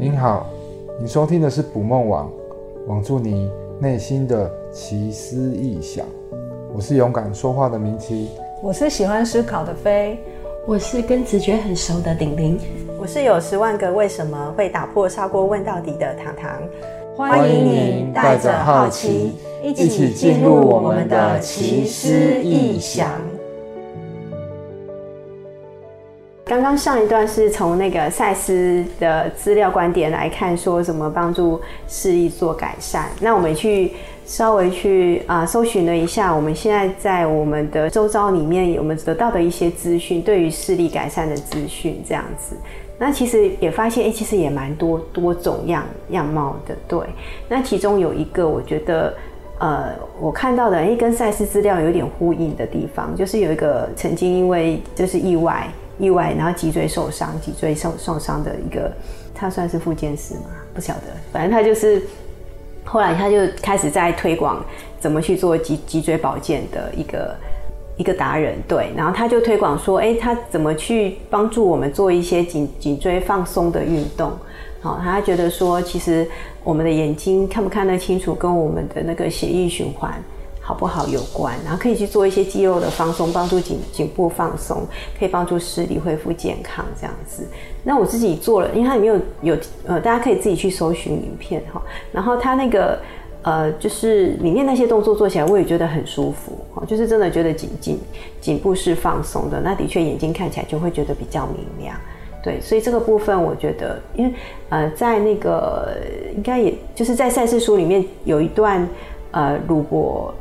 您好，你收听的是捕梦网，网住你内心的奇思异想。我是勇敢说话的明奇，我是喜欢思考的飞，我是跟直觉很熟的鼎鼎，我是有十万个为什么会打破砂锅问到底的糖糖。欢迎您带着好奇，一起进入我们的奇思异想。刚刚上一段是从那个赛斯的资料观点来看，说怎么帮助视力做改善。那我们去稍微去啊、搜寻了一下，我们现在在我们的周遭里面，我们得到的一些资讯，对于视力改善的资讯，这样子。那其实也发现，哎、其实也蛮多多种样样貌的。对，那其中有一个，我觉得，呃，我看到的，哎、欸，跟赛斯资料有点呼应的地方，就是有一个曾经因为就是意外。意外，然后脊椎受伤，脊椎受受伤的一个，他算是复健师吗？不晓得，反正他就是后来他就开始在推广怎么去做脊脊椎保健的一个一个达人，对，然后他就推广说，哎，他怎么去帮助我们做一些颈颈椎放松的运动？好，他觉得说，其实我们的眼睛看不看得清楚，跟我们的那个血液循环。好不好有关，然后可以去做一些肌肉的放松，帮助颈颈部放松，可以帮助视力恢复健康这样子。那我自己做了，因为它里面有有呃，大家可以自己去搜寻影片哈。然后它那个呃，就是里面那些动作做起来，我也觉得很舒服哈，就是真的觉得颈颈颈部是放松的。那的确眼睛看起来就会觉得比较明亮。对，所以这个部分我觉得，因为呃，在那个应该也就是在赛事书里面有一段呃，如果。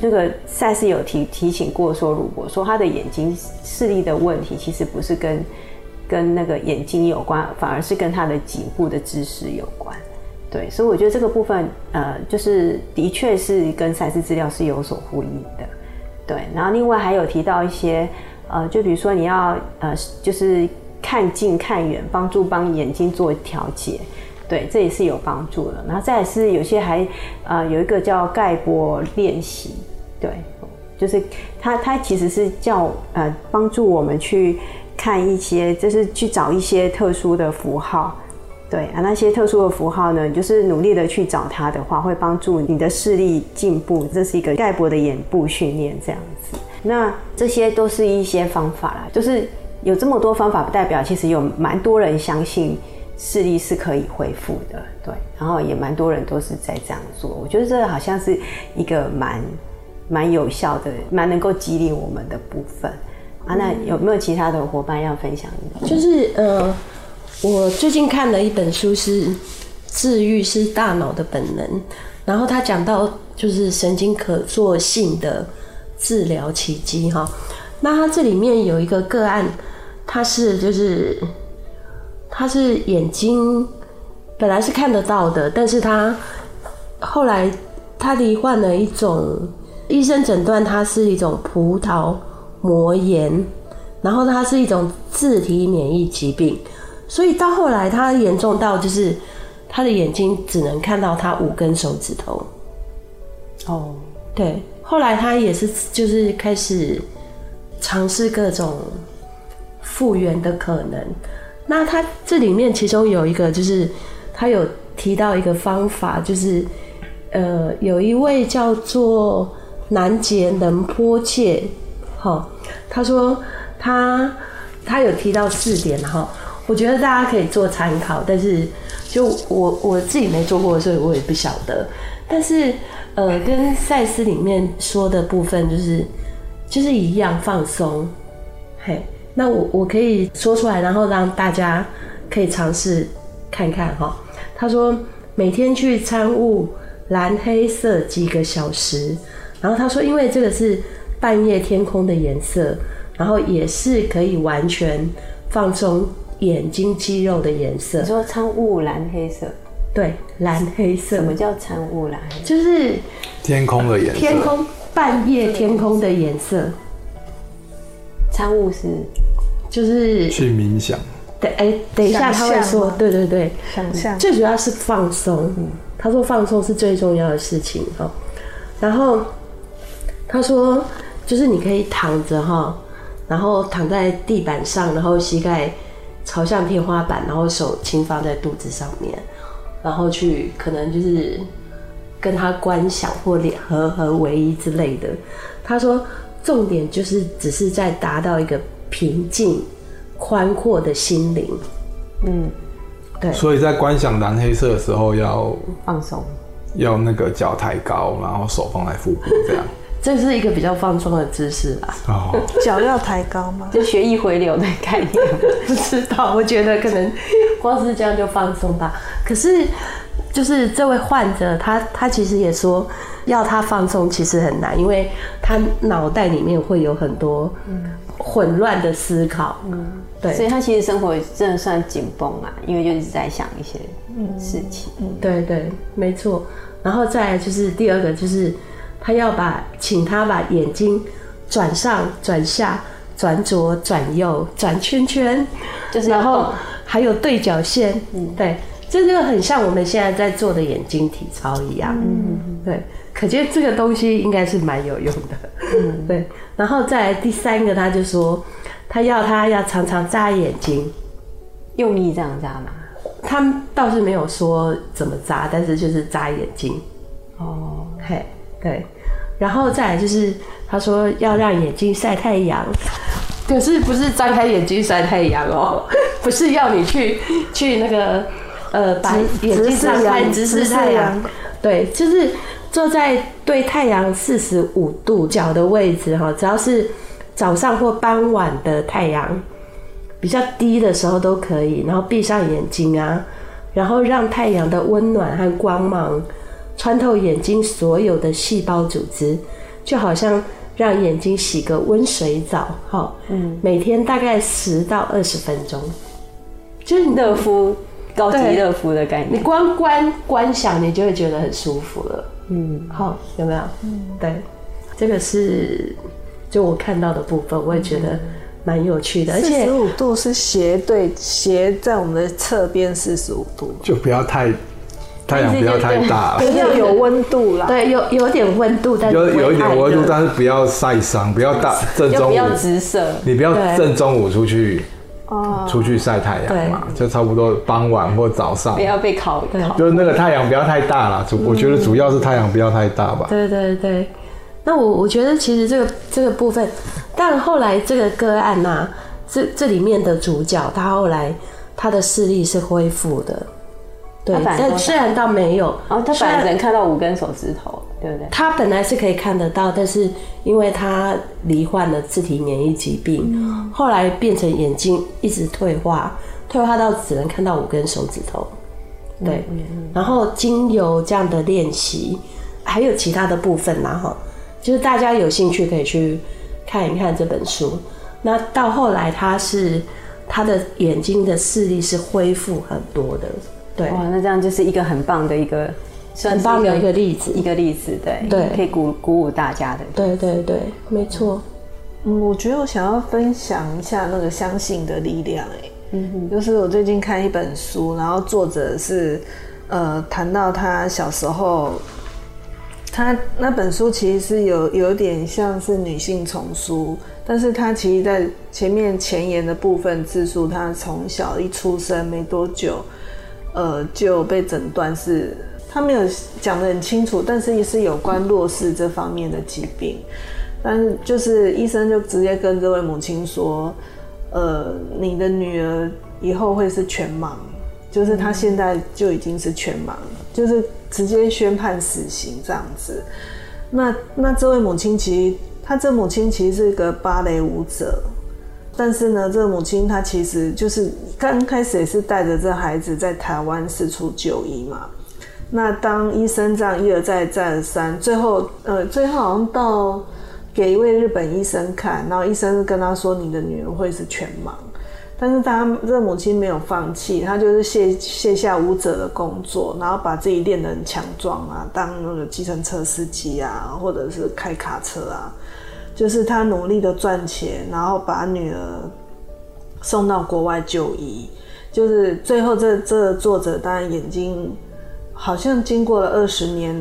那个赛事有提提醒过说，如果说他的眼睛视力的问题，其实不是跟跟那个眼睛有关，反而是跟他的颈部的姿势有关。对，所以我觉得这个部分，呃，就是的确是跟赛事资料是有所呼应的。对，然后另外还有提到一些，呃，就比如说你要呃，就是看近看远，帮助帮眼睛做调节。对，这也是有帮助的。然后再是有些还，呃，有一个叫盖博练习，对，就是它它其实是叫呃帮助我们去看一些，就是去找一些特殊的符号，对啊，那些特殊的符号呢，就是努力的去找它的话，会帮助你的视力进步。这是一个盖博的眼部训练这样子。那这些都是一些方法啦，就是有这么多方法，不代表其实有蛮多人相信。视力是可以恢复的，对，然后也蛮多人都是在这样做。我觉得这好像是一个蛮蛮有效的、蛮能够激励我们的部分啊。那有没有其他的伙伴要分享？就是呃，我最近看了一本书，是《治愈是大脑的本能》，然后他讲到就是神经可塑性的治疗奇迹哈。那他这里面有一个个案，它是就是。他是眼睛本来是看得到的，但是他后来他罹患了一种医生诊断，他是一种葡萄膜炎，然后它是一种自体免疫疾病，所以到后来他严重到就是他的眼睛只能看到他五根手指头。哦，对，后来他也是就是开始尝试各种复原的可能。那他这里面其中有一个，就是他有提到一个方法，就是呃，有一位叫做南杰能波切，哈，他说他他有提到四点哈，我觉得大家可以做参考，但是就我我自己没做过，所以我也不晓得。但是呃，跟赛斯里面说的部分就是就是一样放松，嘿。那我我可以说出来，然后让大家可以尝试看看哈。他说每天去参悟蓝黑色几个小时，然后他说因为这个是半夜天空的颜色，然后也是可以完全放松眼睛肌肉的颜色。你说参悟蓝黑色？对，蓝黑色。什么叫参悟蓝黑色？就是天空的颜色。天空半夜天空的颜色。参悟是，就是去冥想。对，哎、欸，等一下他会说，对对对，想象。最主要是放松。嗯，他说放松是最重要的事情哈。然后他说，就是你可以躺着哈，然后躺在地板上，然后膝盖朝向天花板，然后手轻放在肚子上面，然后去可能就是跟他观想或联合合为一之类的。他说，重点就是只是在达到一个平静、宽阔的心灵。嗯，对。所以在观想蓝黑色的时候要放松，要那个脚抬高，然后手放在腹部这样。这是一个比较放松的姿势啦。哦，脚要抬高吗？就血液回流的概念。不知道，我觉得可能光是这样就放松吧。可是，就是这位患者，他他其实也说，要他放松其实很难，因为他脑袋里面会有很多混乱的思考。嗯，对。所以他其实生活真的算紧绷啊，因为就一直在想一些事情。嗯，对对，没错。然后再来就是第二个就是。他要把，请他把眼睛转上、转下、转左、转右、转圈圈，就是然后还有对角线，嗯，对，这就很像我们现在在做的眼睛体操一样，嗯，对，可见这个东西应该是蛮有用的，嗯，对，然后再来第三个，他就说他要他要常常眨眼睛，用力这样眨嘛，他倒是没有说怎么眨，但是就是眨眼睛，哦，嘿。对，然后再来就是他说要让眼睛晒太阳，可是不是张开眼睛晒太阳哦，不是要你去去那个呃把眼睛张开直视太阳，对，就是坐在对太阳四十五度角的位置哈，只要是早上或傍晚的太阳比较低的时候都可以，然后闭上眼睛啊，然后让太阳的温暖和光芒。穿透眼睛所有的细胞组织，就好像让眼睛洗个温水澡，哈，嗯，每天大概十到二十分钟，就是热敷，高级乐福的概念。你光观观想，你就会觉得很舒服了，嗯，好，有没有？嗯，对，这个是就我看到的部分，我也觉得蛮有趣的，而且四十五度是斜对斜在我们的侧边四十五度，就不要太。太阳不要太大。了，要有温度啦。对，有有点温度，但有有一点温度，但是不要晒伤，不要大正中午，不要直射，你不要正中午出去哦，出去晒太阳嘛，就差不多傍晚或早上，不要被烤烤。就是那个太阳不要太大了，主我觉得主要是太阳不要太大吧。对对对，那我我觉得其实这个这个部分，但后来这个个案呐，这这里面的主角他后来他的视力是恢复的。对，但虽然倒没有，哦，他本来只能看到五根手指头，对不对？他本来是可以看得到，但是因为他罹患了自体免疫疾病，嗯、后来变成眼睛一直退化，退化到只能看到五根手指头。对，嗯嗯、然后经由这样的练习，还有其他的部分啦，哈，就是大家有兴趣可以去看一看这本书。那到后来，他是他的眼睛的视力是恢复很多的。对，哇，那这样就是一个很棒的一个，很棒的一个例子，一个例子，对，对，可以鼓鼓舞大家的，对对对，没错。嗯，我觉得我想要分享一下那个相信的力量，哎，嗯哼，就是我最近看一本书，然后作者是呃谈到他小时候，他那本书其实是有有点像是女性丛书，但是他其实在前面前言的部分自述，他从小一出生没多久。呃，就被诊断是，他没有讲得很清楚，但是也是有关弱视这方面的疾病。但是就是医生就直接跟这位母亲说，呃，你的女儿以后会是全盲，就是她现在就已经是全盲，就是直接宣判死刑这样子。那那这位母亲其实，她这母亲其实是一个芭蕾舞者。但是呢，这个母亲她其实就是刚开始也是带着这孩子在台湾四处就医嘛。那当医生这样一而再再而三，最后呃最后好像到给一位日本医生看，然后医生跟他说：“你的女儿会是全盲。”但是他这母亲没有放弃，她就是卸卸下舞者的工作，然后把自己练得很强壮啊，当那个计程车司机啊，或者是开卡车啊。就是他努力的赚钱，然后把女儿送到国外就医。就是最后这这作者当然眼睛好像经过了二十年，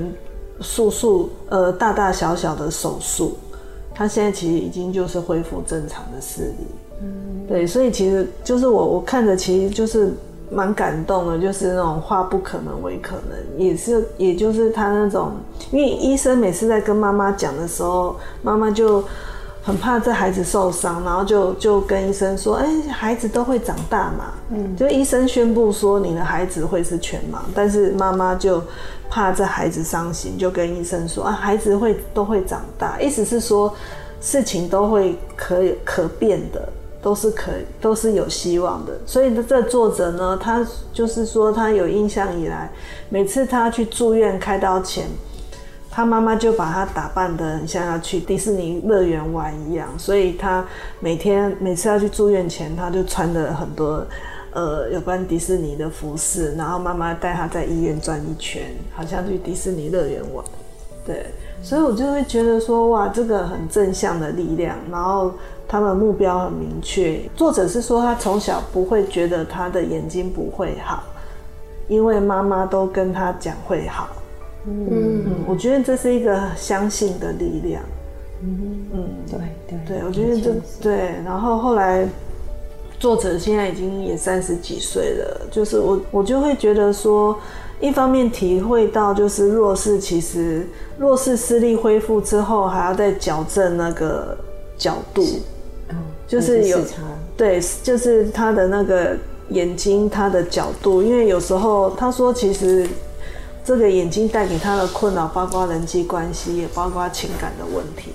数数呃大大小小的手术，他现在其实已经就是恢复正常的视力。嗯，对，所以其实就是我我看着其实就是蛮感动的，就是那种化不可能为可能，也是也就是他那种，因为医生每次在跟妈妈讲的时候，妈妈就。很怕这孩子受伤，然后就就跟医生说：“哎、欸，孩子都会长大嘛。”嗯，就医生宣布说你的孩子会是全盲，但是妈妈就怕这孩子伤心，就跟医生说：“啊，孩子会都会长大，意思是说事情都会可可变的，都是可都是有希望的。”所以这作者呢，他就是说他有印象以来，每次他去住院开刀前。他妈妈就把他打扮得很像要去迪士尼乐园玩一样，所以他每天每次要去住院前，他就穿的很多呃有关迪士尼的服饰，然后妈妈带他在医院转一圈，好像去迪士尼乐园玩。对，所以我就会觉得说，哇，这个很正向的力量，然后他们目标很明确。作者是说他从小不会觉得他的眼睛不会好，因为妈妈都跟他讲会好。嗯，我觉得这是一个相信的力量。嗯嗯，对对对，我觉得这对。然后后来，作者现在已经也三十几岁了，就是我我就会觉得说，一方面体会到就是弱势，其实弱势视力恢复之后，还要再矫正那个角度，嗯，就是有对，就是他的那个眼睛他的角度，因为有时候他说其实。这个眼睛带给他的困扰，包括人际关系，也包括情感的问题，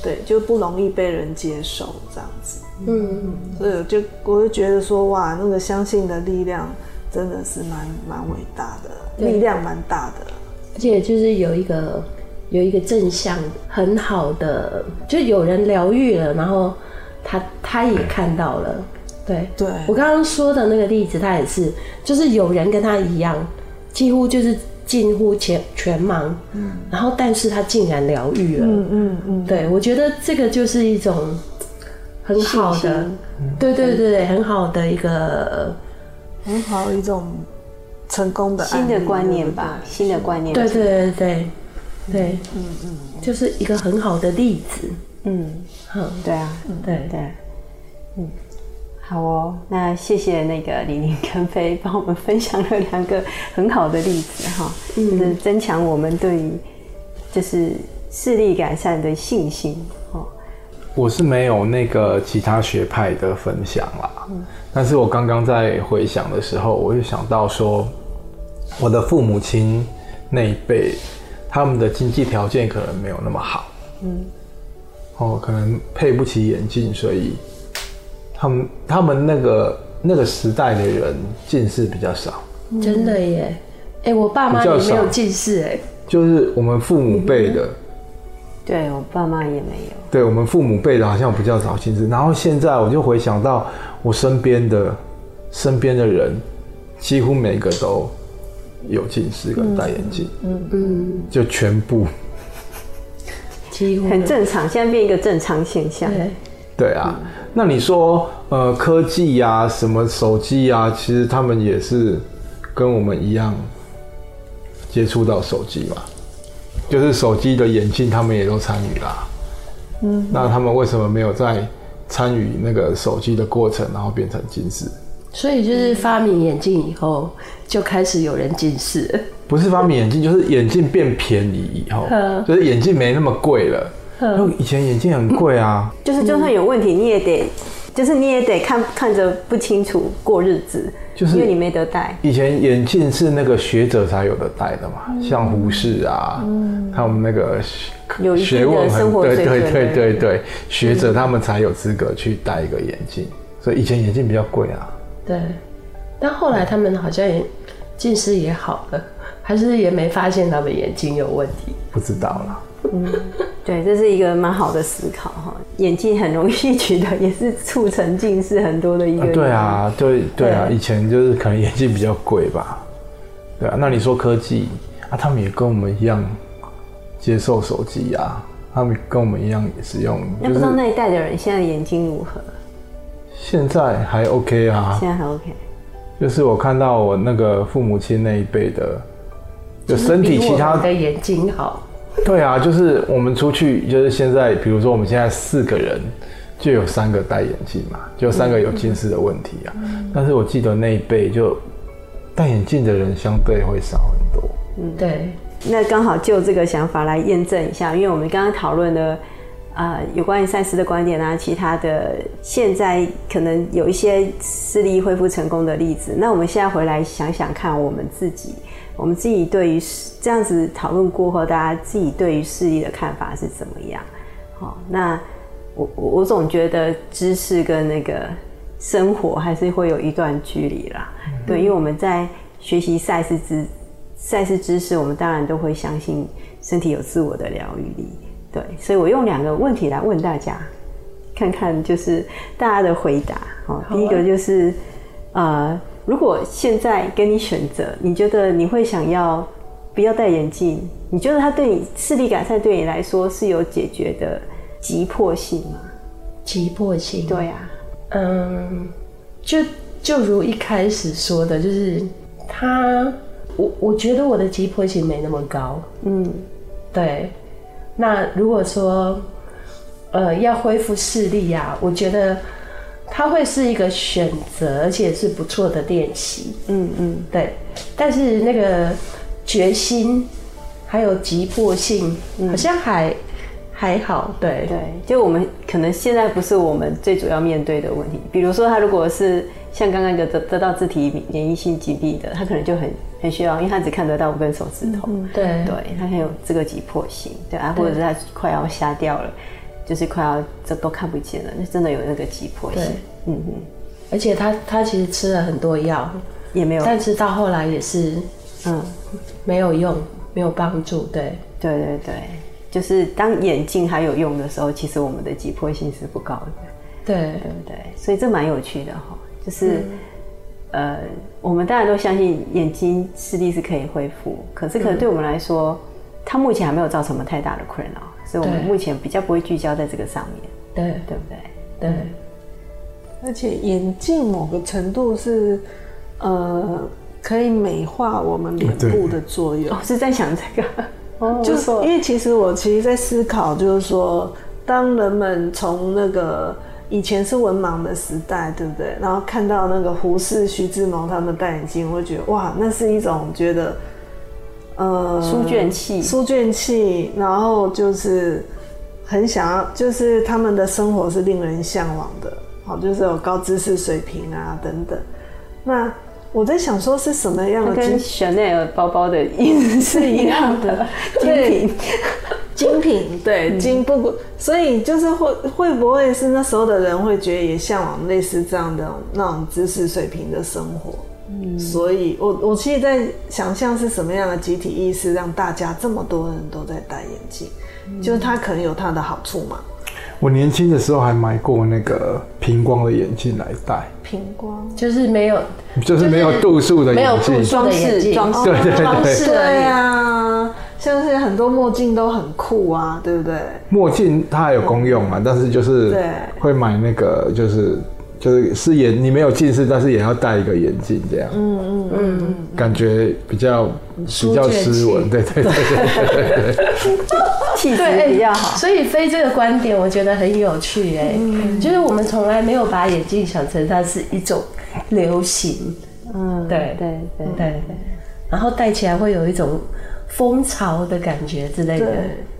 对，就不容易被人接受这样子。嗯，所以就我就觉得说，哇，那个相信的力量真的是蛮蛮伟大的，力量蛮大的。而且就是有一个有一个正向很好的，就有人疗愈了，然后他他也看到了。对对，我刚刚说的那个例子，他也是，就是有人跟他一样。几乎就是近乎全全盲，嗯，然后但是他竟然疗愈了，嗯嗯嗯，对，我觉得这个就是一种很好的，对对对对，很好的一个很好一种成功的新的观念吧，新的观念，对对对对。对，嗯嗯，就是一个很好的例子，嗯，好，对啊，对。对，嗯。好哦，那谢谢那个李宁跟飞帮我们分享了两个很好的例子哈，就是增强我们对于就是视力改善的信心哦。我是没有那个其他学派的分享啦，但是我刚刚在回想的时候，我就想到说，我的父母亲那一辈，他们的经济条件可能没有那么好，嗯，哦，可能配不起眼镜，所以。他们他们那个那个时代的人近视比较少，真的耶！哎、欸，我爸妈也没有近视哎，就是我们父母辈的，对我爸妈也没有，对我们父母辈的好像比较少近视。然后现在我就回想到我身边的身边的人，几乎每个都有近视跟戴眼镜，嗯嗯，就全部，几乎。很正常，现在变一个正常现象。对。啊，那你说，呃，科技呀、啊，什么手机呀、啊，其实他们也是跟我们一样接触到手机嘛，就是手机的眼镜，他们也都参与啦。嗯，那他们为什么没有在参与那个手机的过程，然后变成近视？所以就是发明眼镜以后，就开始有人近视。不是发明眼镜，就是眼镜变便宜以后，就是眼镜没那么贵了。以前眼镜很贵啊，就是就算有问题，你也得，就是你也得看看着不清楚过日子，就是因为你没得戴。以前眼镜是那个学者才有得戴的嘛，像胡适啊，他们那个学问很对对对对对，学者他们才有资格去戴一个眼镜，所以以前眼镜比较贵啊。对，但后来他们好像也近视也好了，还是也没发现他们眼睛有问题，不知道了。嗯，对，这是一个蛮好的思考哈。眼镜很容易取得，也是促成近视很多的一个、啊。对啊，对对啊，以前就是可能眼镜比较贵吧。对啊，那你说科技啊，他们也跟我们一样接受手机啊，他们跟我们一样也是用。那不知道那一代的人现在眼睛如何？现在还 OK 啊，现在还 OK。就是我看到我那个父母亲那一辈的，就身体其他的眼睛好。对啊，就是我们出去，就是现在，比如说我们现在四个人，就有三个戴眼镜嘛，就三个有近视的问题啊。嗯、但是我记得那一辈就戴眼镜的人相对会少很多。嗯，对。那刚好就这个想法来验证一下，因为我们刚刚讨论的啊、呃，有关于赛斯的观点啊，其他的现在可能有一些视力恢复成功的例子。那我们现在回来想想看，我们自己。我们自己对于这样子讨论过后，大家自己对于视力的看法是怎么样？好，那我我总觉得知识跟那个生活还是会有一段距离啦。嗯、对，因为我们在学习赛事知赛事知识，我们当然都会相信身体有自我的疗愈力。对，所以我用两个问题来问大家，看看就是大家的回答。好，啊、第一个就是呃。如果现在给你选择，你觉得你会想要不要戴眼镜？你觉得它对你视力改善对你来说是有解决的急迫性吗？急迫性？对啊，嗯，就就如一开始说的，就是他，我我觉得我的急迫性没那么高。嗯，对。那如果说，呃，要恢复视力啊，我觉得。它会是一个选择，而且是不错的练习。嗯嗯，对。但是那个决心还有急迫性，好像还、嗯、还好。对对，就我们可能现在不是我们最主要面对的问题。比如说，他如果是像刚刚那个得得到自体免疫性疾病的，他可能就很很需要，因为他只看得到五根手指头。嗯、对对，他很有这个急迫性。对啊，或者是他快要瞎掉了。就是快要这都看不见了，那真的有那个急迫性。嗯嗯，而且他他其实吃了很多药，也没有，但是到后来也是，嗯，没有用，没有帮助。对，对对对，就是当眼镜还有用的时候，其实我们的急迫性是不高的。对，对不对？所以这蛮有趣的哈，就是、嗯、呃，我们大家都相信眼睛视力是可以恢复，可是可能对我们来说，嗯、它目前还没有造成什么太大的困扰。所以我们目前比较不会聚焦在这个上面，对对不对？对。而且眼镜某个程度是，呃，可以美化我们脸部的作用。哦，是在想这个，哦，就是因为其实我其实，在思考，就是说，当人们从那个以前是文盲的时代，对不对？然后看到那个胡适、徐志摩他们戴眼镜，我会觉得哇，那是一种觉得。呃，书卷气，书卷气，然后就是很想要，就是他们的生活是令人向往的，好，就是有高知识水平啊等等。那我在想说，是什么样的？跟 Chanel 包包的意思是一样的，精品，精品，对，精不过，所以就是会会不会是那时候的人会觉得也向往类似这样的那种知识水平的生活？嗯，所以我我其实在想象是什么样的集体意识，让大家这么多人都在戴眼镜，嗯、就是它可能有它的好处嘛。我年轻的时候还买过那个平光的眼镜来戴，平光就是没有，就是没有度数的眼镜，没有装饰装饰，对对对对，对啊，像是很多墨镜都很酷啊，对不对？墨镜它还有功用嘛，嗯、但是就是会买那个就是。就是是眼，你没有近视，但是也要戴一个眼镜，这样，嗯嗯嗯，感觉比较比较斯文，对对对对对对，气质比较好。所以飞这个观点，我觉得很有趣哎，就是我们从来没有把眼镜想成它是一种流行，嗯，对对对。对对，然后戴起来会有一种风潮的感觉之类的。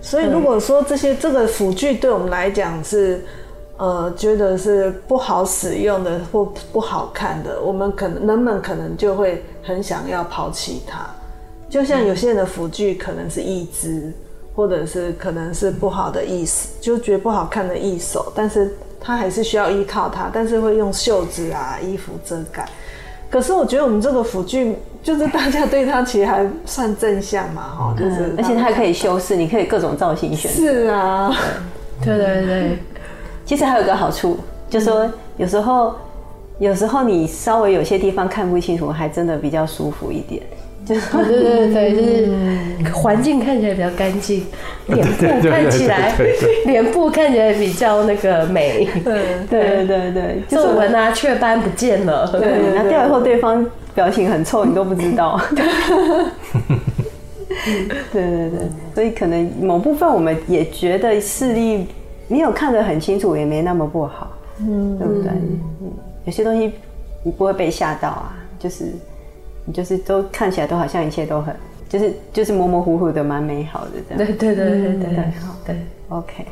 所以如果说这些这个辅具对我们来讲是。呃，觉得是不好使用的或不好看的，我们可能人们可能就会很想要抛弃它。就像有些人的辅具可能是义肢，或者是可能是不好的意思，就觉得不好看的一手，但是他还是需要依靠它，但是会用袖子啊、衣服遮盖。可是我觉得我们这个辅具，就是大家对它其实还算正向嘛，哈，就是而且它还可以修饰，你可以各种造型选。是啊，对 对对。其实还有个好处，就是说有时候，有时候你稍微有些地方看不清楚，还真的比较舒服一点。就是对对对，就是环境看起来比较干净，脸部看起来，脸部看起来比较那个美。对对对对，皱纹啊、雀斑不见了。对，那掉以后对方表情很臭，你都不知道。对对对，所以可能某部分我们也觉得视力没有看得很清楚，也没那么不好，嗯，对不对？嗯，有些东西你不会被吓到啊，就是你就是都看起来都好像一切都很，就是就是模模糊糊的，蛮美好的这样。对对对对对对，好，对，OK，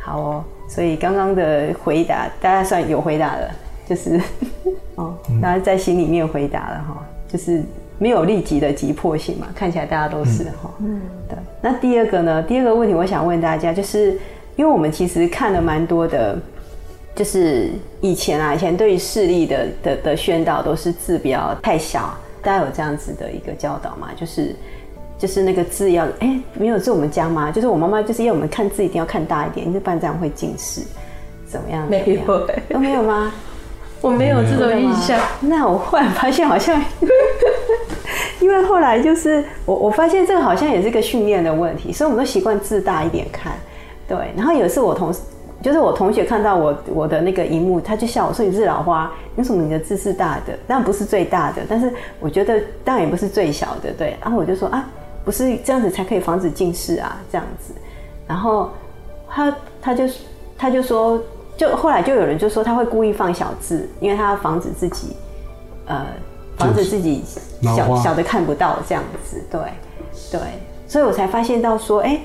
好哦。所以刚刚的回答，大家算有回答了，就是 哦，大家在心里面回答了哈，就是。没有立即的急迫性嘛，看起来大家都是哈。嗯，对。那第二个呢？第二个问题，我想问大家，就是因为我们其实看了蛮多的，就是以前啊，以前对于视力的的的宣导都是字不要太小，大家有这样子的一个教导嘛？就是就是那个字要哎，没有，是我们家吗？就是我妈妈就是要我们看字一定要看大一点，不然这样会近视，怎么样？没有，都没有吗？我没有这种印象。那我忽然发现好像。因为后来就是我，我发现这个好像也是个训练的问题，所以我们都习惯字大一点看，对。然后有一次我同，就是我同学看到我我的那个荧幕，他就笑我说：“你是老花，为什么你的字是大的？但不是最大的，但是我觉得当然也不是最小的，对。”然后我就说：“啊，不是这样子才可以防止近视啊，这样子。”然后他他就他就说，就后来就有人就说他会故意放小字，因为他要防止自己，呃。防止自己小小的看不到这样子，对对，所以我才发现到说，哎、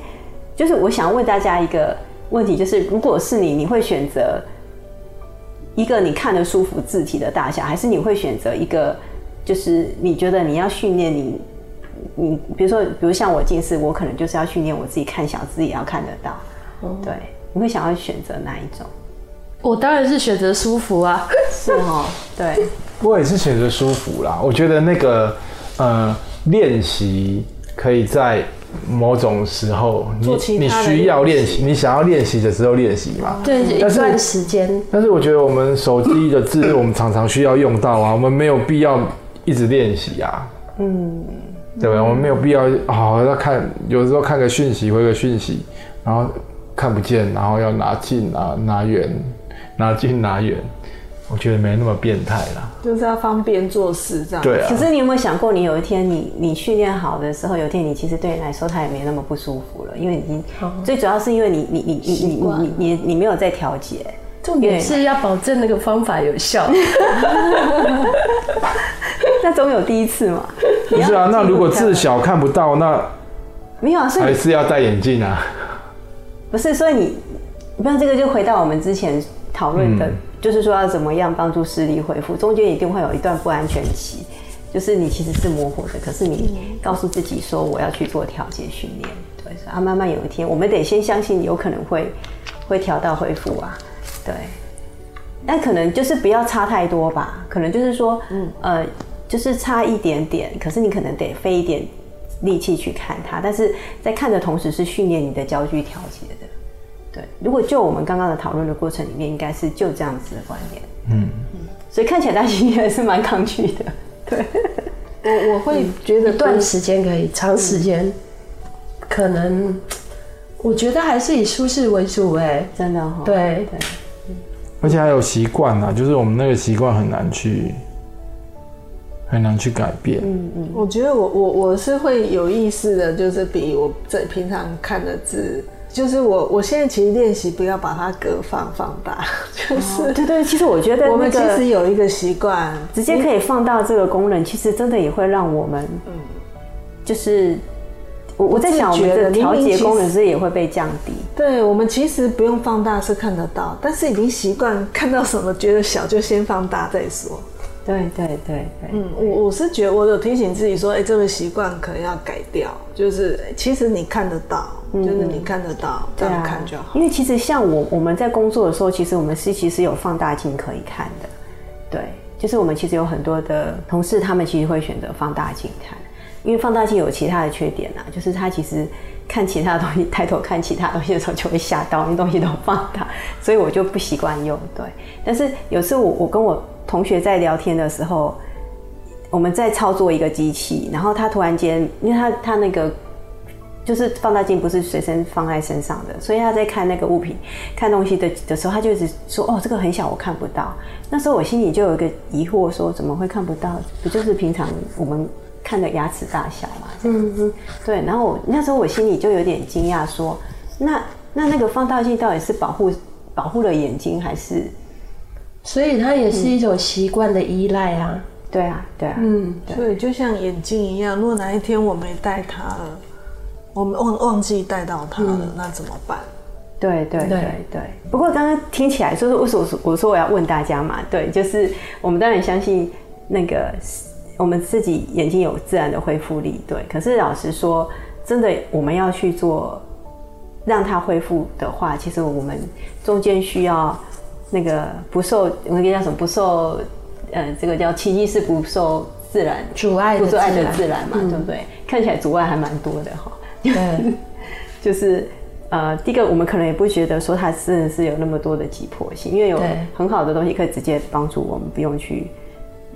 就是我想问大家一个问题，就是如果是你，你会选择一个你看得舒服字体的大小，还是你会选择一个，就是你觉得你要训练你，你比如说，比如像我近视，我可能就是要训练我自己看小字也要看得到，对，你会想要选择哪一种？我当然是选择舒服啊，是哦，对。我也是选择舒服啦。我觉得那个呃练习可以在某种时候，你你需要练习，你想要练习的时候练习嘛。对，一段时间。但是我觉得我们手机的字，我们常常需要用到啊，我们没有必要一直练习啊。嗯，对吧？我们没有必要好好要看，有时候看个讯息，回个讯息，然后看不见，然后要拿近啊，拿远，拿近拿远。我觉得没那么变态啦，就是要方便做事这样。对啊。可是你有没有想过，你有一天你你训练好的时候，有一天你其实对你来说，它也没那么不舒服了，因为你最主要是因为你你你你你你你你没有在调节。重点是要保证那个方法有效。那总有第一次嘛。不是啊，那如果字小看不到，那没有啊，所以还是要戴眼镜啊。不是，所以你，不然这个就回到我们之前讨论的。就是说要怎么样帮助视力恢复，中间一定会有一段不安全期，就是你其实是模糊的，可是你告诉自己说我要去做调节训练，对，啊，慢慢有一天，我们得先相信有可能会会调到恢复啊，对，但可能就是不要差太多吧，可能就是说，嗯，呃，就是差一点点，可是你可能得费一点力气去看它，但是在看的同时是训练你的焦距调节的。对，如果就我们刚刚的讨论的过程里面，应该是就这样子的观念。嗯嗯，所以看起来大家还是蛮抗拒的。对，我我会觉得短时间可以，长时间可能，我觉得还是以舒适为主。哎，真的哈。对对，而且还有习惯啊，就是我们那个习惯很难去很难去改变。嗯嗯，我觉得我我我是会有意识的，就是比我这平常看的字。就是我，我现在其实练习不要把它隔放放大，就是、哦、对对。其实我觉得、那个、我们其实有一个习惯，直接可以放大这个功能，其实真的也会让我们，嗯，就是我我在想，我们的调节功能是也会被降低。对，我们其实不用放大是看得到，但是已经习惯看到什么觉得小就先放大再说。对对对对，嗯，我我是觉得我有提醒自己说，哎、欸，这个习惯可能要改掉，就是其实你看得到。就是你看得到，这样看就好。因为其实像我我们在工作的时候，其实我们是其实有放大镜可以看的。对，就是我们其实有很多的同事，他们其实会选择放大镜看，因为放大镜有其他的缺点啊，就是他其实看其他的东西，抬头看其他东西的时候就会吓到，因为东西都放大，所以我就不习惯用。对，但是有时候我我跟我同学在聊天的时候，我们在操作一个机器，然后他突然间，因为他他那个。就是放大镜不是随身放在身上的，所以他在看那个物品、看东西的的时候，他就一直说：“哦，这个很小，我看不到。”那时候我心里就有一个疑惑，说：“怎么会看不到？不就是平常我们看的牙齿大小嘛。嗯嗯，对。然后我那时候我心里就有点惊讶，说，那那那个放大镜到底是保护保护了眼睛，还是？所以它也是一种习惯的依赖啊。对啊，对啊。嗯，所以就像眼镜一样，如果哪一天我没戴它了，我们忘忘记戴到它了，那怎么办？对对对对。不过刚刚听起来，就是为什么我说我要问大家嘛？对，就是我们当然相信那个我们自己眼睛有自然的恢复力，对。可是老实说，真的我们要去做让它恢复的话，其实我们中间需要那个不受我们叫什么不受呃这个叫奇迹是不受自然阻碍不阻碍的自然嘛，对不对？看起来阻碍还蛮多的哈。对，就是。呃，第一个，我们可能也不觉得说它真的是有那么多的急迫性，因为有很好的东西可以直接帮助我们，不用去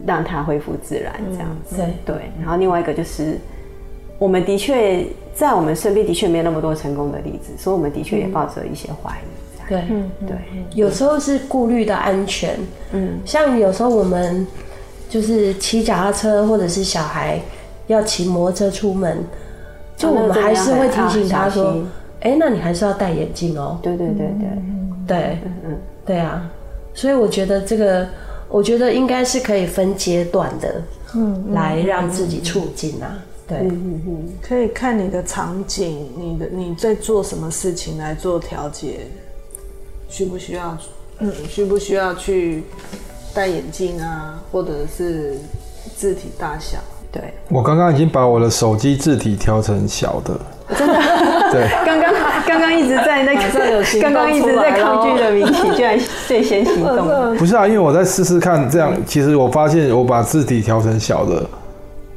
让它恢复自然这样子。对对。然后另外一个就是，我们的确在我们身边的确没有那么多成功的例子，所以我们的确也抱着一些怀疑。对，嗯，对。有时候是顾虑到安全，嗯，像有时候我们就是骑脚踏车或者是小孩要骑摩托车出门，就我们还是会提醒他说。哎，那你还是要戴眼镜哦。对对对对。对，嗯嗯，对啊，所以我觉得这个，我觉得应该是可以分阶段的，嗯，来让自己促进啊。对，嗯嗯，可以看你的场景，你的你在做什么事情来做调节，需不需要，嗯，需不需要去戴眼镜啊，或者是字体大小？对，我刚刚已经把我的手机字体调成小的。真的，对，刚刚刚刚一直在那个，刚刚一直在抗拒的明启，居然最先行动。不是啊，因为我在试试看，这样其实我发现我把字体调成小的，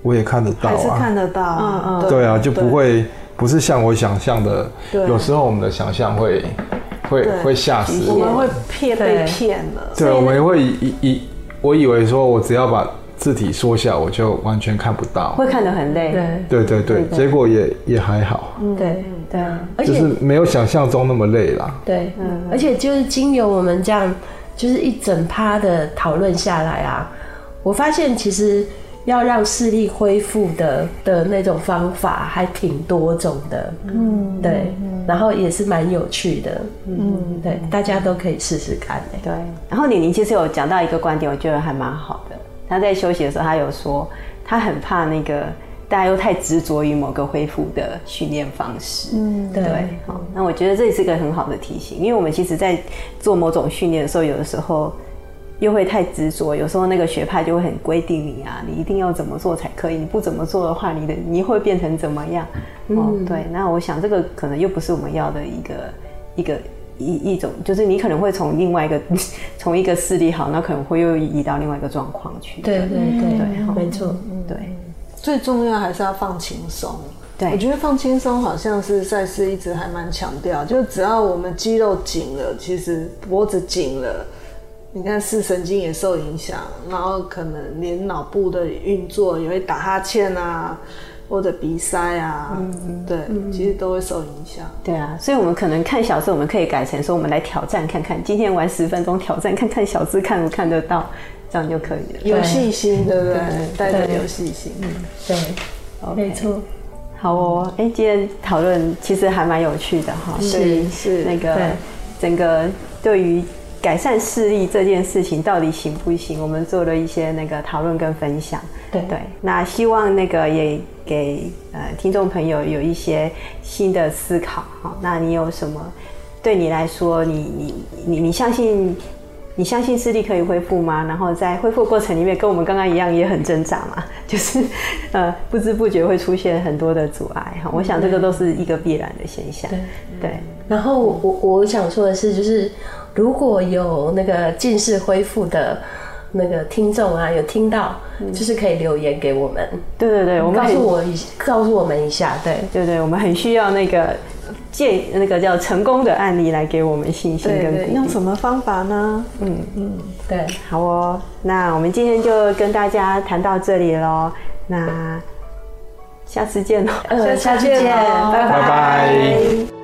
我也看得到啊，还是看得到，嗯嗯，对啊，就不会不是像我想象的，有时候我们的想象会会会吓死我，我们会骗被骗了，对，我们会以以我以为说我只要把。字体缩小，我就完全看不到，会看得很累。对对对对，结果也也还好。嗯，对对，而且就是没有想象中那么累啦。对，嗯，而且就是经由我们这样，就是一整趴的讨论下来啊，我发现其实要让视力恢复的的那种方法还挺多种的。嗯，对，然后也是蛮有趣的。嗯，对，大家都可以试试看。对，然后李宁其实有讲到一个观点，我觉得还蛮好的。他在休息的时候，他有说他很怕那个大家又太执着于某个恢复的训练方式。嗯，对。好，那我觉得这也是一个很好的提醒，因为我们其实，在做某种训练的时候，有的时候又会太执着，有时候那个学派就会很规定你啊，你一定要怎么做才可以，你不怎么做的话，你的你会变成怎么样？哦，对。那我想这个可能又不是我们要的一个一个。一一种就是你可能会从另外一个 从一个视力好，那可能会又移到另外一个状况去。对对对对，没错。对，最重要还是要放轻松。对，我觉得放轻松好像是赛事一直还蛮强调，就只要我们肌肉紧了，其实脖子紧了，你看视神经也受影响，然后可能连脑部的运作也会打哈欠啊。或者鼻塞啊，嗯，对，其实都会受影响。对啊，所以我们可能看小字，我们可以改成说，我们来挑战看看，今天玩十分钟挑战看看小字看不看得到，这样就可以了。有细心，对不对？带着有细心，嗯，对，没错。好哦，哎，今天讨论其实还蛮有趣的哈，是是那个整个对于。改善视力这件事情到底行不行？我们做了一些那个讨论跟分享。对对，那希望那个也给呃听众朋友有一些新的思考哈。那你有什么？对你来说，你你你你相信你相信视力可以恢复吗？然后在恢复过程里面，跟我们刚刚一样也很挣扎嘛，就是呃不知不觉会出现很多的阻碍哈。我想这个都是一个必然的现象。对对。然后我我想说的是，就是。如果有那个近视恢复的那个听众啊，有听到，就是可以留言给我们。对对对，我们告诉我一告诉我们一下。对对对，我们很需要那个建那个叫成功的案例来给我们信心跟鼓励。用什么方法呢？嗯嗯，对，好哦。那我们今天就跟大家谈到这里喽。那下次见喽。呃，下次见，拜拜。拜拜。